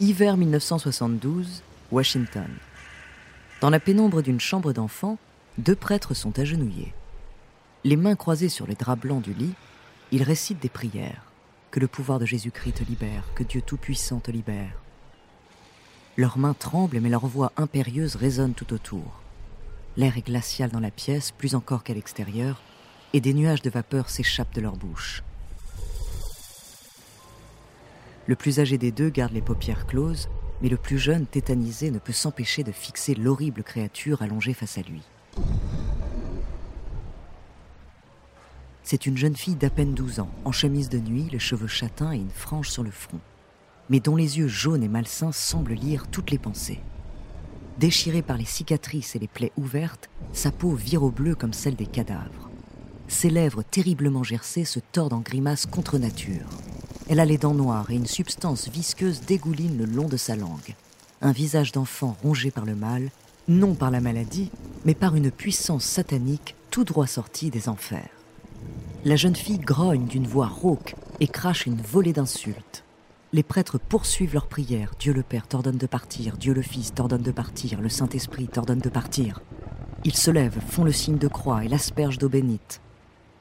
Hiver 1972, Washington. Dans la pénombre d'une chambre d'enfant, deux prêtres sont agenouillés. Les mains croisées sur les draps blancs du lit, ils récitent des prières. Que le pouvoir de Jésus-Christ te libère, que Dieu Tout-Puissant te libère. Leurs mains tremblent, mais leur voix impérieuse résonne tout autour. L'air est glacial dans la pièce, plus encore qu'à l'extérieur, et des nuages de vapeur s'échappent de leur bouche. Le plus âgé des deux garde les paupières closes, mais le plus jeune, tétanisé, ne peut s'empêcher de fixer l'horrible créature allongée face à lui. C'est une jeune fille d'à peine 12 ans, en chemise de nuit, les cheveux châtains et une frange sur le front, mais dont les yeux jaunes et malsains semblent lire toutes les pensées. Déchirée par les cicatrices et les plaies ouvertes, sa peau vire au bleu comme celle des cadavres. Ses lèvres terriblement gercées se tordent en grimaces contre nature. Elle a les dents noires et une substance visqueuse dégouline le long de sa langue. Un visage d'enfant rongé par le mal, non par la maladie, mais par une puissance satanique tout droit sortie des enfers. La jeune fille grogne d'une voix rauque et crache une volée d'insultes. Les prêtres poursuivent leurs prières. Dieu le Père t'ordonne de partir, Dieu le Fils t'ordonne de partir, le Saint-Esprit t'ordonne de partir. Ils se lèvent, font le signe de croix et l'aspergent d'eau bénite.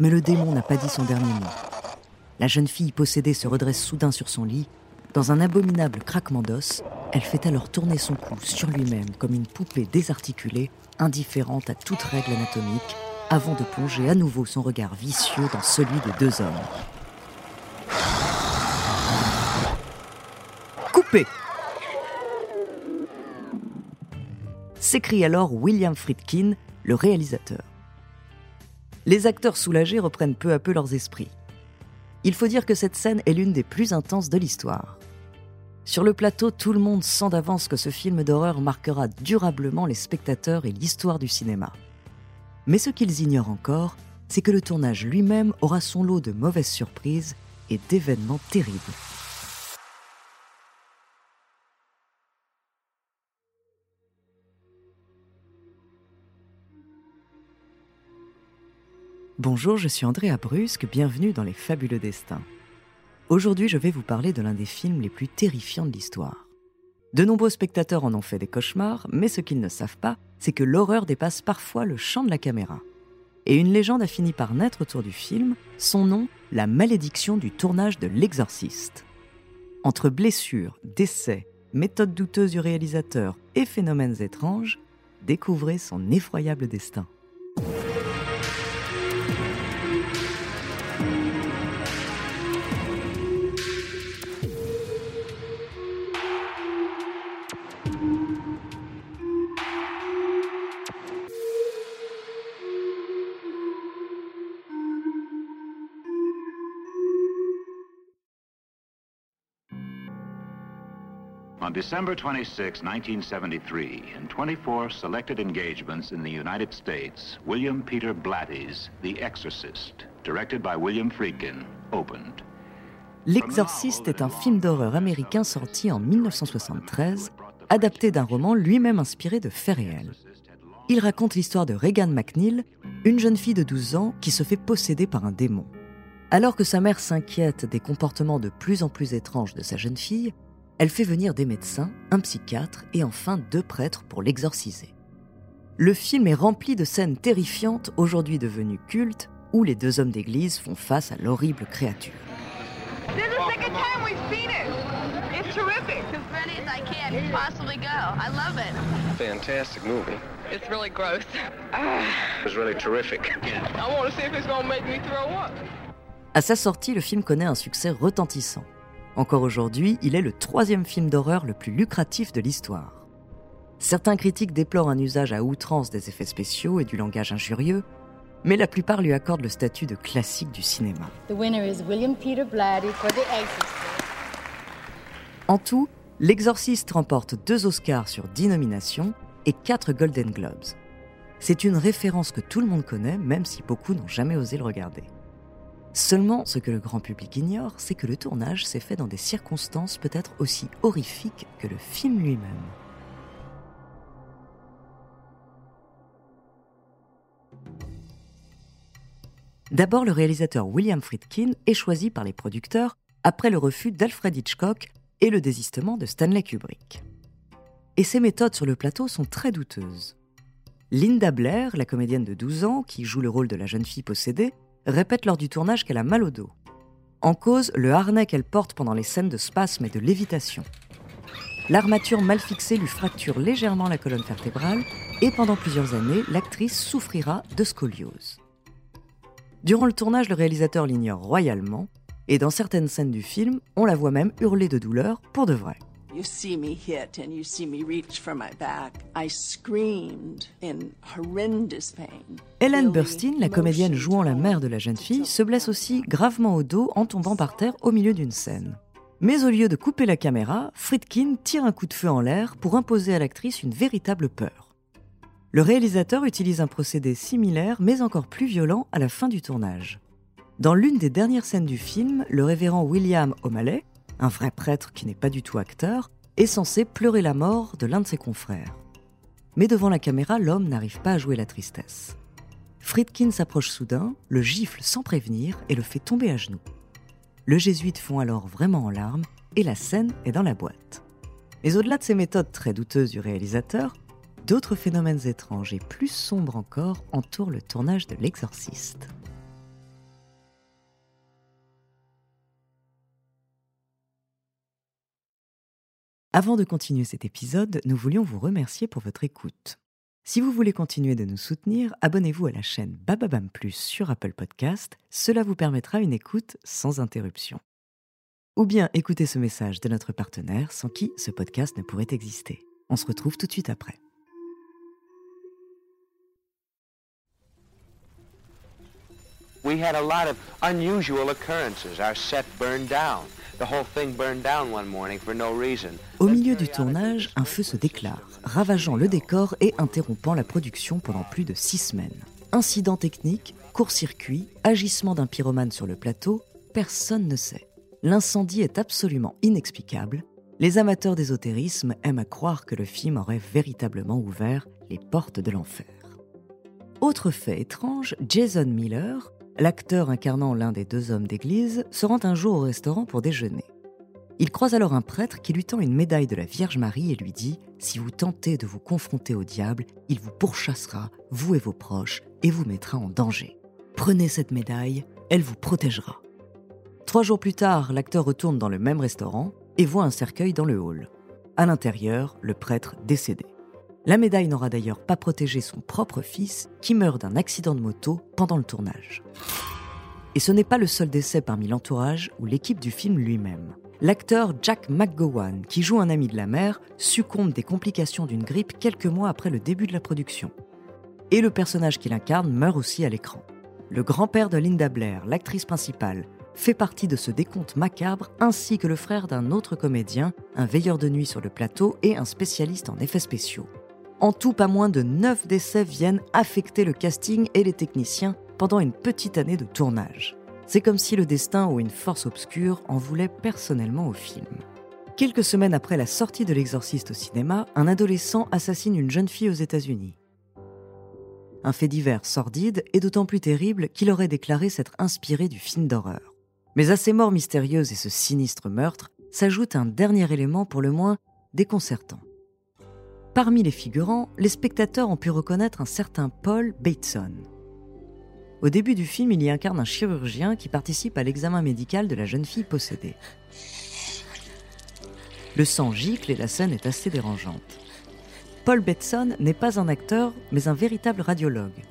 Mais le démon n'a pas dit son dernier mot. La jeune fille possédée se redresse soudain sur son lit. Dans un abominable craquement d'os, elle fait alors tourner son cou sur lui-même comme une poupée désarticulée, indifférente à toute règle anatomique, avant de plonger à nouveau son regard vicieux dans celui des deux hommes. Coupé s'écrie alors William Friedkin, le réalisateur. Les acteurs soulagés reprennent peu à peu leurs esprits. Il faut dire que cette scène est l'une des plus intenses de l'histoire. Sur le plateau, tout le monde sent d'avance que ce film d'horreur marquera durablement les spectateurs et l'histoire du cinéma. Mais ce qu'ils ignorent encore, c'est que le tournage lui-même aura son lot de mauvaises surprises et d'événements terribles. Bonjour, je suis Andrea Brusque, bienvenue dans Les Fabuleux Destins. Aujourd'hui, je vais vous parler de l'un des films les plus terrifiants de l'histoire. De nombreux spectateurs en ont fait des cauchemars, mais ce qu'ils ne savent pas, c'est que l'horreur dépasse parfois le champ de la caméra. Et une légende a fini par naître autour du film, son nom, la malédiction du tournage de L'Exorciste. Entre blessures, décès, méthodes douteuses du réalisateur et phénomènes étranges, découvrez son effroyable destin. On December 26, 1973, in 24 selected engagements in the United States, William Peter Blatty's The Exorcist, directed by William Friedkin, opened. L'Exorciste est un film d'horreur américain sorti en 1973, adapté d'un roman lui-même inspiré de faits réels. Il raconte l'histoire de Regan McNeil, une jeune fille de 12 ans qui se fait posséder par un démon. Alors que sa mère s'inquiète des comportements de plus en plus étranges de sa jeune fille, elle fait venir des médecins, un psychiatre et enfin deux prêtres pour l'exorciser. Le film est rempli de scènes terrifiantes aujourd'hui devenues cultes où les deux hommes d'église font face à l'horrible créature. Fantastic movie. It's really gross. It was really terrific. I want to see if it's gonna make me throw up. À sa sortie, le film connaît un succès retentissant. Encore aujourd'hui, il est le troisième film d'horreur le plus lucratif de l'histoire. Certains critiques déplorent un usage à outrance des effets spéciaux et du langage injurieux, mais la plupart lui accordent le statut de classique du cinéma. The winner is William Peter Blatty for The Exorcist. En tout, L'Exorciste remporte deux Oscars sur dix nominations et quatre Golden Globes. C'est une référence que tout le monde connaît, même si beaucoup n'ont jamais osé le regarder. Seulement, ce que le grand public ignore, c'est que le tournage s'est fait dans des circonstances peut-être aussi horrifiques que le film lui-même. D'abord, le réalisateur William Friedkin est choisi par les producteurs après le refus d'Alfred Hitchcock et le désistement de Stanley Kubrick. Et ses méthodes sur le plateau sont très douteuses. Linda Blair, la comédienne de 12 ans qui joue le rôle de la jeune fille possédée, répète lors du tournage qu'elle a mal au dos. En cause, le harnais qu'elle porte pendant les scènes de spasme et de lévitation. L'armature mal fixée lui fracture légèrement la colonne vertébrale et pendant plusieurs années, l'actrice souffrira de scoliose. Durant le tournage, le réalisateur l'ignore royalement et dans certaines scènes du film, on la voit même hurler de douleur pour de vrai. You see me hit and you see me reach for my back. I screamed in horrendous pain. Ellen Burstyn, la comédienne jouant la mère de la jeune fille, se blesse aussi gravement au dos en tombant par terre au milieu d'une scène. Mais au lieu de couper la caméra, Friedkin tire un coup de feu en l'air pour imposer à l'actrice une véritable peur. Le réalisateur utilise un procédé similaire mais encore plus violent à la fin du tournage. Dans l'une des dernières scènes du film, le révérend William O'Malley, un vrai prêtre qui n'est pas du tout acteur, est censé pleurer la mort de l'un de ses confrères. Mais devant la caméra, l'homme n'arrive pas à jouer la tristesse. Friedkin s'approche soudain, le gifle sans prévenir et le fait tomber à genoux. Le jésuite fond alors vraiment en larmes et la scène est dans la boîte. Mais au-delà de ces méthodes très douteuses du réalisateur, d'autres phénomènes étranges et plus sombres encore entourent le tournage de L'Exorciste. Avant de continuer cet épisode, nous voulions vous remercier pour votre écoute. Si vous voulez continuer de nous soutenir, abonnez-vous à la chaîne Bababam Plus sur Apple Podcast, cela vous permettra une écoute sans interruption. Ou bien écoutez ce message de notre partenaire sans qui ce podcast ne pourrait exister. On se retrouve tout de suite après. Au milieu du tournage, un feu se déclare, ravageant le décor et interrompant la production pendant plus de six semaines. Incident technique, court-circuit, agissement d'un pyromane sur le plateau, personne ne sait. L'incendie est absolument inexplicable. Les amateurs d'ésotérisme aiment à croire que le film aurait véritablement ouvert les portes de l'enfer. Autre fait étrange, Jason Miller, L'acteur incarnant l'un des deux hommes d'église se rend un jour au restaurant pour déjeuner. Il croise alors un prêtre qui lui tend une médaille de la Vierge Marie et lui dit Si vous tentez de vous confronter au diable, il vous pourchassera, vous et vos proches, et vous mettra en danger. Prenez cette médaille, elle vous protégera. Trois jours plus tard, l'acteur retourne dans le même restaurant et voit un cercueil dans le hall. À l'intérieur, le prêtre décédé. La médaille n'aura d'ailleurs pas protégé son propre fils qui meurt d'un accident de moto pendant le tournage. Et ce n'est pas le seul décès parmi l'entourage ou l'équipe du film lui-même. L'acteur Jack McGowan, qui joue un ami de la mère, succombe des complications d'une grippe quelques mois après le début de la production. Et le personnage qu'il incarne meurt aussi à l'écran. Le grand-père de Linda Blair, l'actrice principale, fait partie de ce décompte macabre, ainsi que le frère d'un autre comédien, un veilleur de nuit sur le plateau et un spécialiste en effets spéciaux. En tout, pas moins de 9 décès viennent affecter le casting et les techniciens pendant une petite année de tournage. C'est comme si le destin ou une force obscure en voulait personnellement au film. Quelques semaines après la sortie de l'exorciste au cinéma, un adolescent assassine une jeune fille aux États-Unis. Un fait divers sordide et d'autant plus terrible qu'il aurait déclaré s'être inspiré du film d'horreur. Mais à ces morts mystérieuses et ce sinistre meurtre s'ajoute un dernier élément pour le moins déconcertant. Parmi les figurants, les spectateurs ont pu reconnaître un certain Paul Bateson. Au début du film, il y incarne un chirurgien qui participe à l'examen médical de la jeune fille possédée. Le sang gicle et la scène est assez dérangeante. Paul Bateson n'est pas un acteur, mais un véritable radiologue.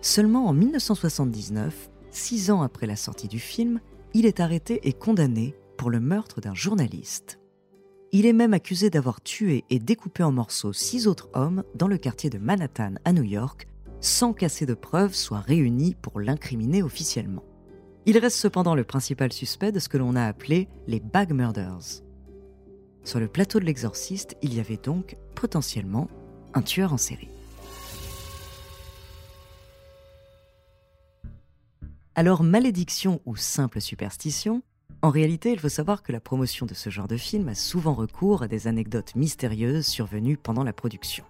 Seulement en 1979, six ans après la sortie du film, il est arrêté et condamné pour le meurtre d'un journaliste. Il est même accusé d'avoir tué et découpé en morceaux six autres hommes dans le quartier de Manhattan à New York, sans qu'assez de preuves soient réunies pour l'incriminer officiellement. Il reste cependant le principal suspect de ce que l'on a appelé les bag murders. Sur le plateau de l'exorciste, il y avait donc potentiellement un tueur en série. Alors malédiction ou simple superstition, en réalité, il faut savoir que la promotion de ce genre de film a souvent recours à des anecdotes mystérieuses survenues pendant la production.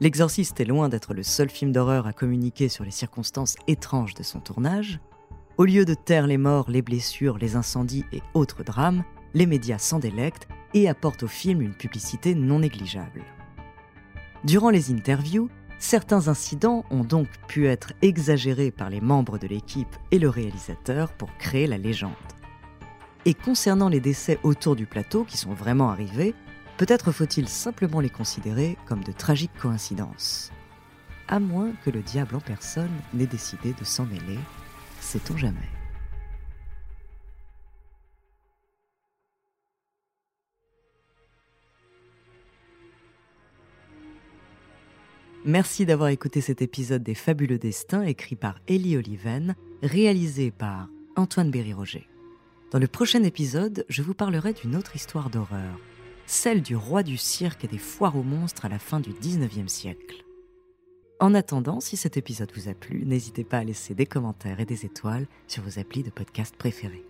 L'Exorciste est loin d'être le seul film d'horreur à communiquer sur les circonstances étranges de son tournage. Au lieu de taire les morts, les blessures, les incendies et autres drames, les médias s'en délectent et apportent au film une publicité non négligeable. Durant les interviews, certains incidents ont donc pu être exagérés par les membres de l'équipe et le réalisateur pour créer la légende. Et concernant les décès autour du plateau qui sont vraiment arrivés, peut-être faut-il simplement les considérer comme de tragiques coïncidences. À moins que le diable en personne n'ait décidé de s'en mêler, sait-on jamais. Merci d'avoir écouté cet épisode des Fabuleux Destins écrit par Ellie Oliven, réalisé par Antoine Berry-Roger. Dans le prochain épisode, je vous parlerai d'une autre histoire d'horreur, celle du roi du cirque et des foires aux monstres à la fin du 19e siècle. En attendant, si cet épisode vous a plu, n'hésitez pas à laisser des commentaires et des étoiles sur vos applis de podcast préférés.